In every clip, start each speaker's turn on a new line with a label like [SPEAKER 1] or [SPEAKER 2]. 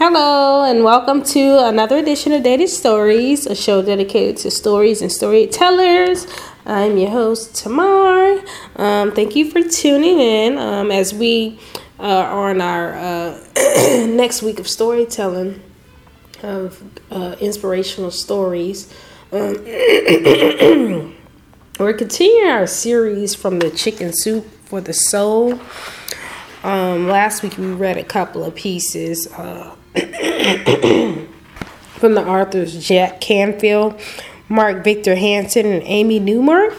[SPEAKER 1] Hello, and welcome to another edition of Dated Stories, a show dedicated to stories and storytellers. I'm your host, Tamar. Um, thank you for tuning in um, as we are on our uh, next week of storytelling of uh, inspirational stories. Um, we're continuing our series from the Chicken Soup for the Soul. Um, last week we read a couple of pieces. Uh, from the authors Jack Canfield, Mark Victor Hansen, and Amy Newmark.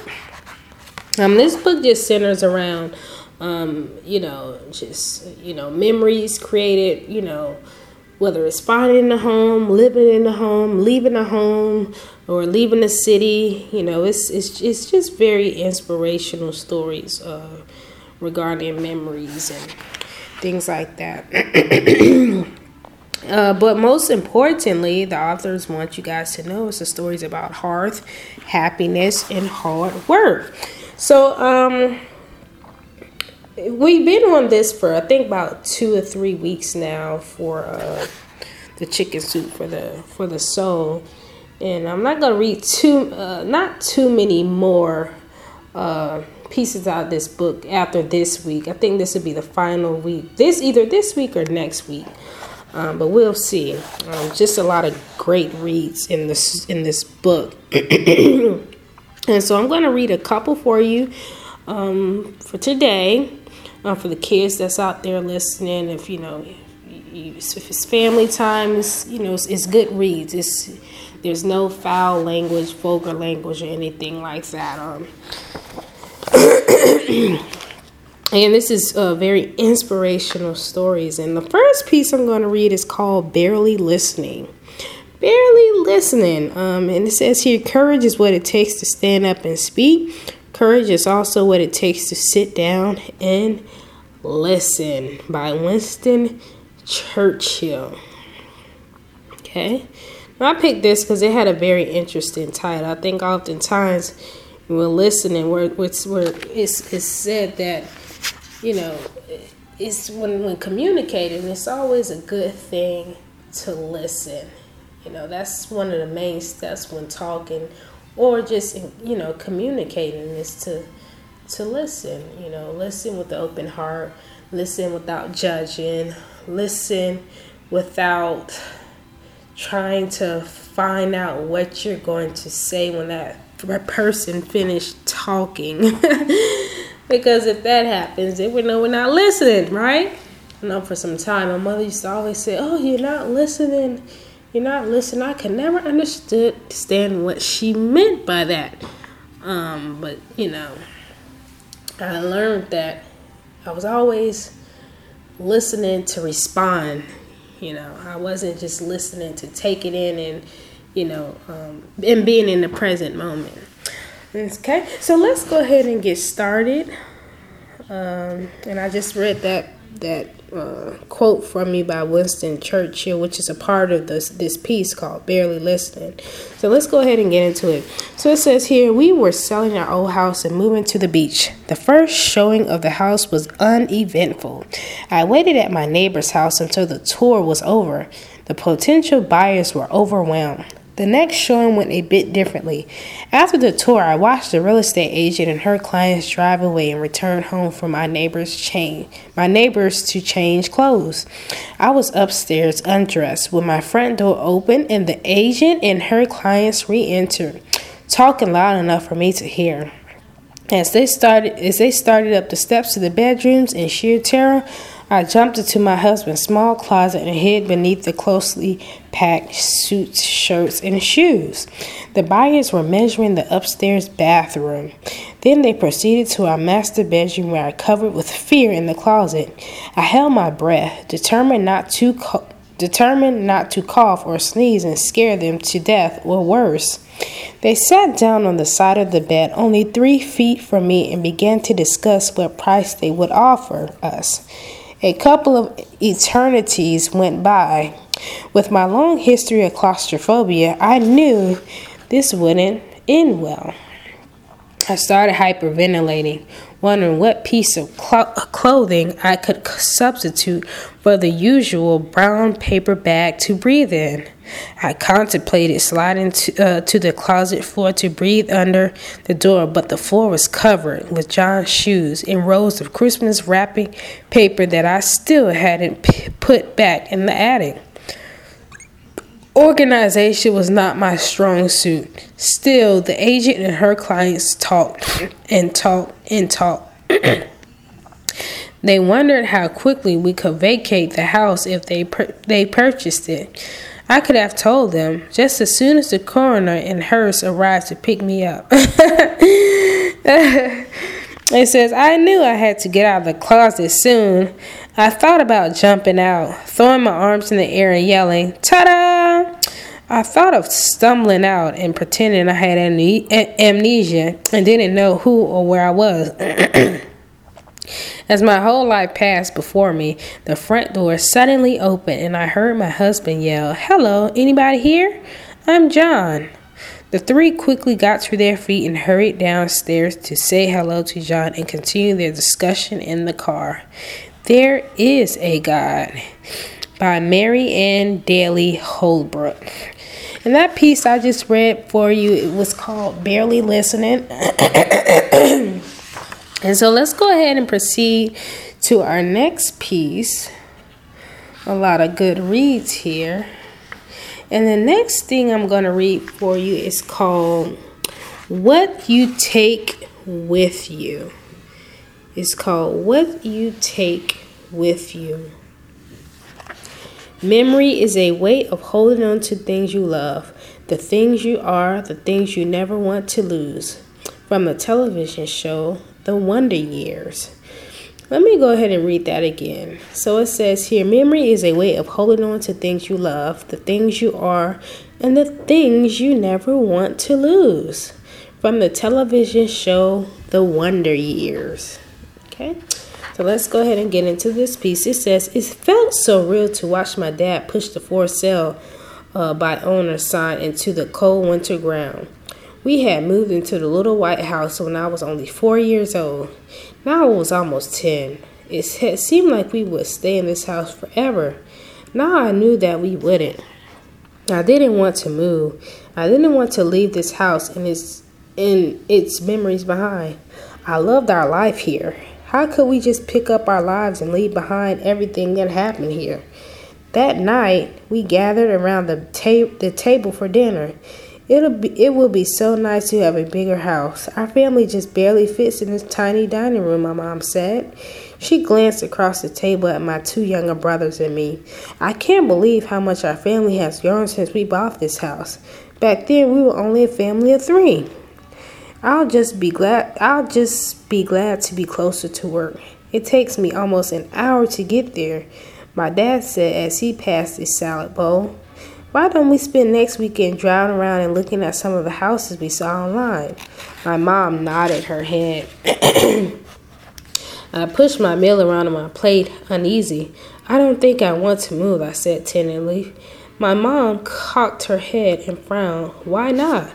[SPEAKER 1] Um, this book just centers around, um, you know, just you know, memories created, you know, whether it's finding a home, living in a home, leaving a home, or leaving a city. You know, it's it's it's just very inspirational stories uh, regarding memories and things like that. Uh, but most importantly, the authors want you guys to know it's the stories about hearth, happiness, and hard work. So, um, we've been on this for I think about two or three weeks now for uh, the chicken soup for the for the soul, and I'm not gonna read too uh, not too many more uh, pieces out of this book after this week. I think this would be the final week. This either this week or next week. Um, but we'll see. Um, just a lot of great reads in this in this book, and so I'm going to read a couple for you um, for today. Uh, for the kids that's out there listening, if you know, if it's family time, it's, you know, it's, it's good reads. It's there's no foul language, vulgar language, or anything like that. And this is uh, very inspirational stories. And the first piece I'm going to read is called Barely Listening. Barely Listening. Um, and it says here courage is what it takes to stand up and speak, courage is also what it takes to sit down and listen by Winston Churchill. Okay. Now, I picked this because it had a very interesting title. I think oftentimes when we're listening, where it's, where it's, it's said that you know, it's when when communicating, it's always a good thing to listen. You know, that's one of the main steps when talking or just you know communicating is to to listen. You know, listen with an open heart, listen without judging, listen without trying to find out what you're going to say when that person finished talking. Because if that happens, they would know we're not listening, right? I know for some time, my mother used to always say, Oh, you're not listening. You're not listening. I could never understand what she meant by that. Um, but, you know, I learned that I was always listening to respond. You know, I wasn't just listening to take it in and, you know, um, and being in the present moment. Okay, so let's go ahead and get started. Um, and I just read that that uh, quote from me by Winston Churchill, which is a part of this this piece called "Barely Listening." So let's go ahead and get into it. So it says here, we were selling our old house and moving to the beach. The first showing of the house was uneventful. I waited at my neighbor's house until the tour was over. The potential buyers were overwhelmed. The next showing went a bit differently. After the tour, I watched the real estate agent and her clients drive away and return home for my neighbors change my neighbors to change clothes. I was upstairs undressed with my front door open and the agent and her clients re-entered, talking loud enough for me to hear. As they started as they started up the steps to the bedrooms in sheer terror, I jumped into my husband's small closet and hid beneath the closely packed suits, shirts, and shoes. The buyers were measuring the upstairs bathroom. Then they proceeded to our master bedroom where I covered with fear in the closet. I held my breath, determined not to co- determined not to cough or sneeze and scare them to death or worse. They sat down on the side of the bed only three feet from me and began to discuss what price they would offer us. A couple of eternities went by. With my long history of claustrophobia, I knew this wouldn't end well. I started hyperventilating. Wondering what piece of cl- clothing I could substitute for the usual brown paper bag to breathe in. I contemplated sliding to, uh, to the closet floor to breathe under the door, but the floor was covered with John's shoes and rolls of Christmas wrapping paper that I still hadn't p- put back in the attic. Organization was not my strong suit. Still, the agent and her clients talked and talked and talked. they wondered how quickly we could vacate the house if they pur- they purchased it. I could have told them just as soon as the coroner and hearse arrived to pick me up. it says, I knew I had to get out of the closet soon. I thought about jumping out, throwing my arms in the air and yelling, Ta da! I thought of stumbling out and pretending I had amnesia and didn't know who or where I was. As my whole life passed before me, the front door suddenly opened and I heard my husband yell, Hello, anybody here? I'm John. The three quickly got to their feet and hurried downstairs to say hello to John and continue their discussion in the car. There is a God by Mary Ann Daly Holbrook. And that piece I just read for you, it was called Barely Listening. and so let's go ahead and proceed to our next piece. A lot of good reads here. And the next thing I'm going to read for you is called What You Take With You. It's called What You Take With You. Memory is a way of holding on to things you love, the things you are, the things you never want to lose. From the television show The Wonder Years. Let me go ahead and read that again. So it says here memory is a way of holding on to things you love, the things you are, and the things you never want to lose. From the television show The Wonder Years. Okay? So let's go ahead and get into this piece. It says, It felt so real to watch my dad push the for sale uh, by owner sign into the cold winter ground. We had moved into the little white house when I was only four years old. Now I was almost 10. It seemed like we would stay in this house forever. Now I knew that we wouldn't. I didn't want to move. I didn't want to leave this house and its, and its memories behind. I loved our life here. How could we just pick up our lives and leave behind everything that happened here? That night, we gathered around the, ta- the table for dinner. It'll be, it will be so nice to have a bigger house. Our family just barely fits in this tiny dining room, my mom said. She glanced across the table at my two younger brothers and me. I can't believe how much our family has grown since we bought this house. Back then, we were only a family of three. I'll just be glad I'll just be glad to be closer to work. It takes me almost an hour to get there, my dad said as he passed his salad bowl. Why don't we spend next weekend driving around and looking at some of the houses we saw online? My mom nodded her head. I pushed my meal around on my plate, uneasy. I don't think I want to move, I said tentatively. My mom cocked her head and frowned. Why not?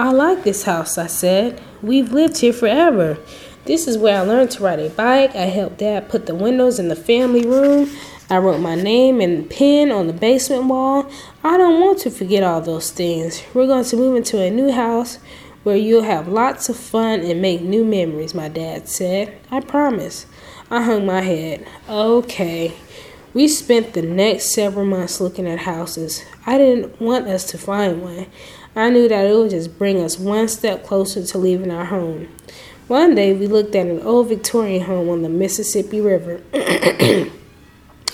[SPEAKER 1] I like this house, I said. We've lived here forever. This is where I learned to ride a bike. I helped Dad put the windows in the family room. I wrote my name and pen on the basement wall. I don't want to forget all those things. We're going to move into a new house where you'll have lots of fun and make new memories, my dad said. I promise. I hung my head. Okay. We spent the next several months looking at houses. I didn't want us to find one. I knew that it would just bring us one step closer to leaving our home. One day we looked at an old Victorian home on the Mississippi River. it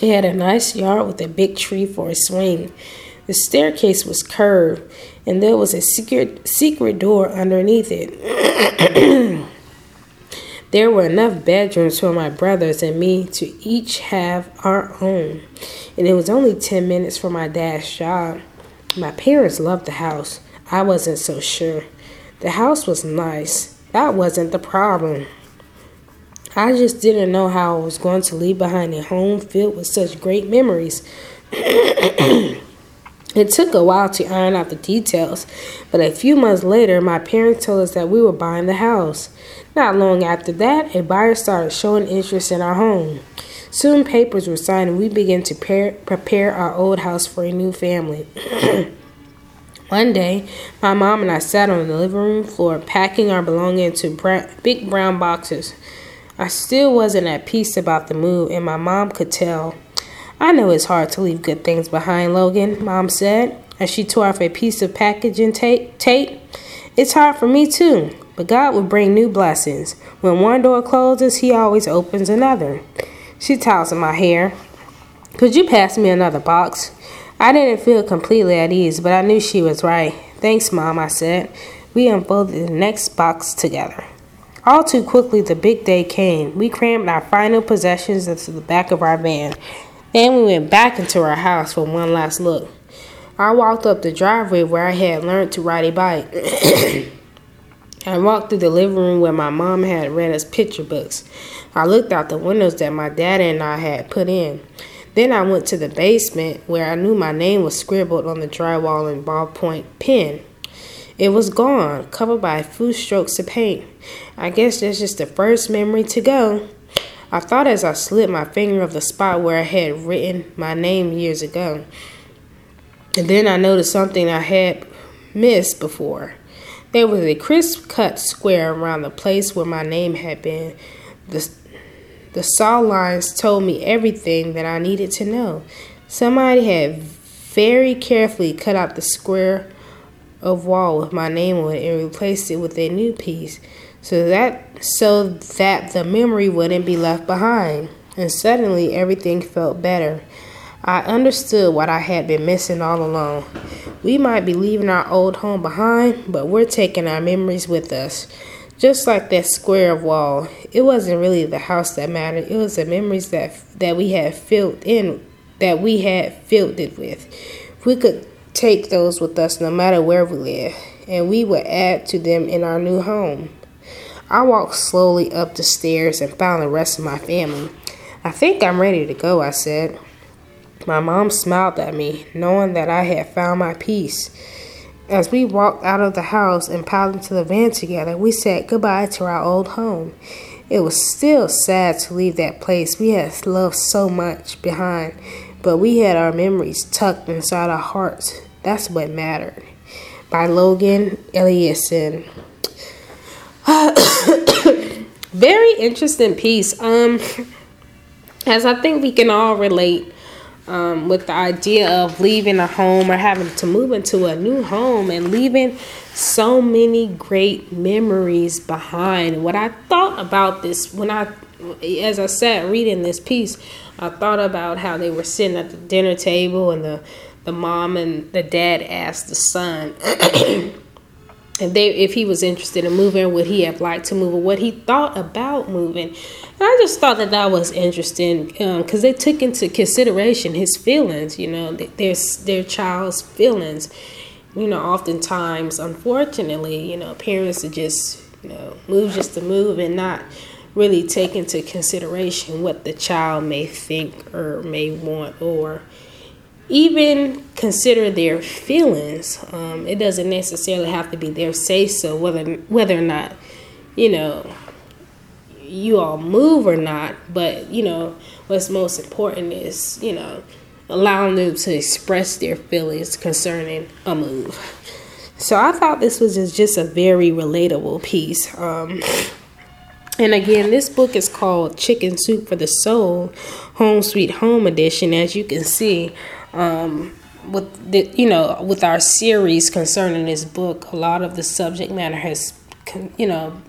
[SPEAKER 1] had a nice yard with a big tree for a swing. The staircase was curved, and there was a secret secret door underneath it. there were enough bedrooms for my brothers and me to each have our own, and it was only 10 minutes from my dad's job. My parents loved the house. I wasn't so sure. The house was nice. That wasn't the problem. I just didn't know how I was going to leave behind a home filled with such great memories. It took a while to iron out the details, but a few months later, my parents told us that we were buying the house. Not long after that, a buyer started showing interest in our home. Soon papers were signed and we began to prepare our old house for a new family. One day, my mom and I sat on the living room floor packing our belongings into big brown boxes. I still wasn't at peace about the move, and my mom could tell. I know it's hard to leave good things behind, Logan, Mom said, as she tore off a piece of packaging tape. tape. It's hard for me too, but God will bring new blessings. When one door closes, He always opens another. She tousled my hair. Could you pass me another box? I didn't feel completely at ease, but I knew she was right. Thanks, Mom, I said. We unfolded the next box together. All too quickly, the big day came. We crammed our final possessions into the back of our van. Then we went back into our house for one last look. I walked up the driveway where I had learned to ride a bike. I walked through the living room where my mom had read us picture books. I looked out the windows that my dad and I had put in. Then I went to the basement where I knew my name was scribbled on the drywall in ballpoint pen. It was gone, covered by a few strokes of paint. I guess that's just the first memory to go. I thought as I slid my finger of the spot where I had written my name years ago. And then I noticed something I had missed before. There was a crisp cut square around the place where my name had been. The, the saw lines told me everything that I needed to know. Somebody had very carefully cut out the square of wall with my name on it and replaced it with a new piece so that so that the memory wouldn't be left behind. And suddenly everything felt better. I understood what I had been missing all along. We might be leaving our old home behind, but we're taking our memories with us. Just like that square of wall, it wasn't really the house that mattered. It was the memories that that we had filled in, that we had filled it with. We could take those with us no matter where we live, and we would add to them in our new home. I walked slowly up the stairs and found the rest of my family. I think I'm ready to go, I said. My mom smiled at me, knowing that I had found my peace. As we walked out of the house and piled into the van together, we said goodbye to our old home. It was still sad to leave that place we had loved so much behind, but we had our memories tucked inside our hearts. That's what mattered. By Logan Eliasson. Very interesting piece. Um, as I think we can all relate um, with the idea of leaving a home or having to move into a new home and leaving so many great memories behind. What I thought about this when I, as I sat reading this piece, I thought about how they were sitting at the dinner table and the the mom and the dad asked the son and they if he was interested in moving would he have liked to move or what he thought about moving? And i just thought that that was interesting because um, they took into consideration his feelings you know their, their child's feelings. You know oftentimes unfortunately you know parents are just you know move just to move and not really take into consideration what the child may think or may want or even consider their feelings. Um, it doesn't necessarily have to be their say so, whether whether or not you know you all move or not. But you know what's most important is you know allowing them to express their feelings concerning a move. So I thought this was just a very relatable piece. Um, and again, this book is called Chicken Soup for the Soul, Home Sweet Home Edition. As you can see, um, with the, you know with our series concerning this book, a lot of the subject matter has you know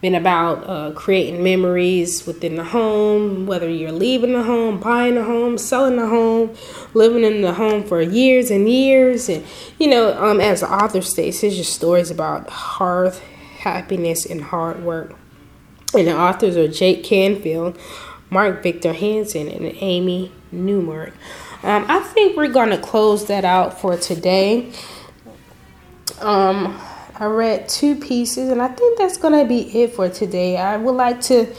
[SPEAKER 1] been about uh, creating memories within the home, whether you're leaving the home, buying a home, selling a home, living in the home for years and years. And, you know, um, as the author states, it's just stories about hearth, happiness, and hard work. And the authors are Jake Canfield, Mark Victor Hansen, and Amy Newmark. Um, I think we're going to close that out for today. Um, I read two pieces, and I think that's going to be it for today. I would like to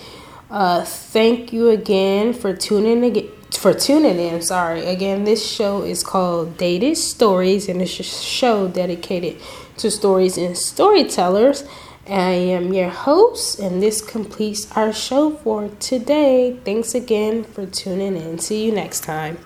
[SPEAKER 1] uh, thank you again for tuning in for tuning in. Sorry. Again, this show is called Dated Stories, and it's a show dedicated to stories and storytellers. I am your host, and this completes our show for today. Thanks again for tuning in. See you next time.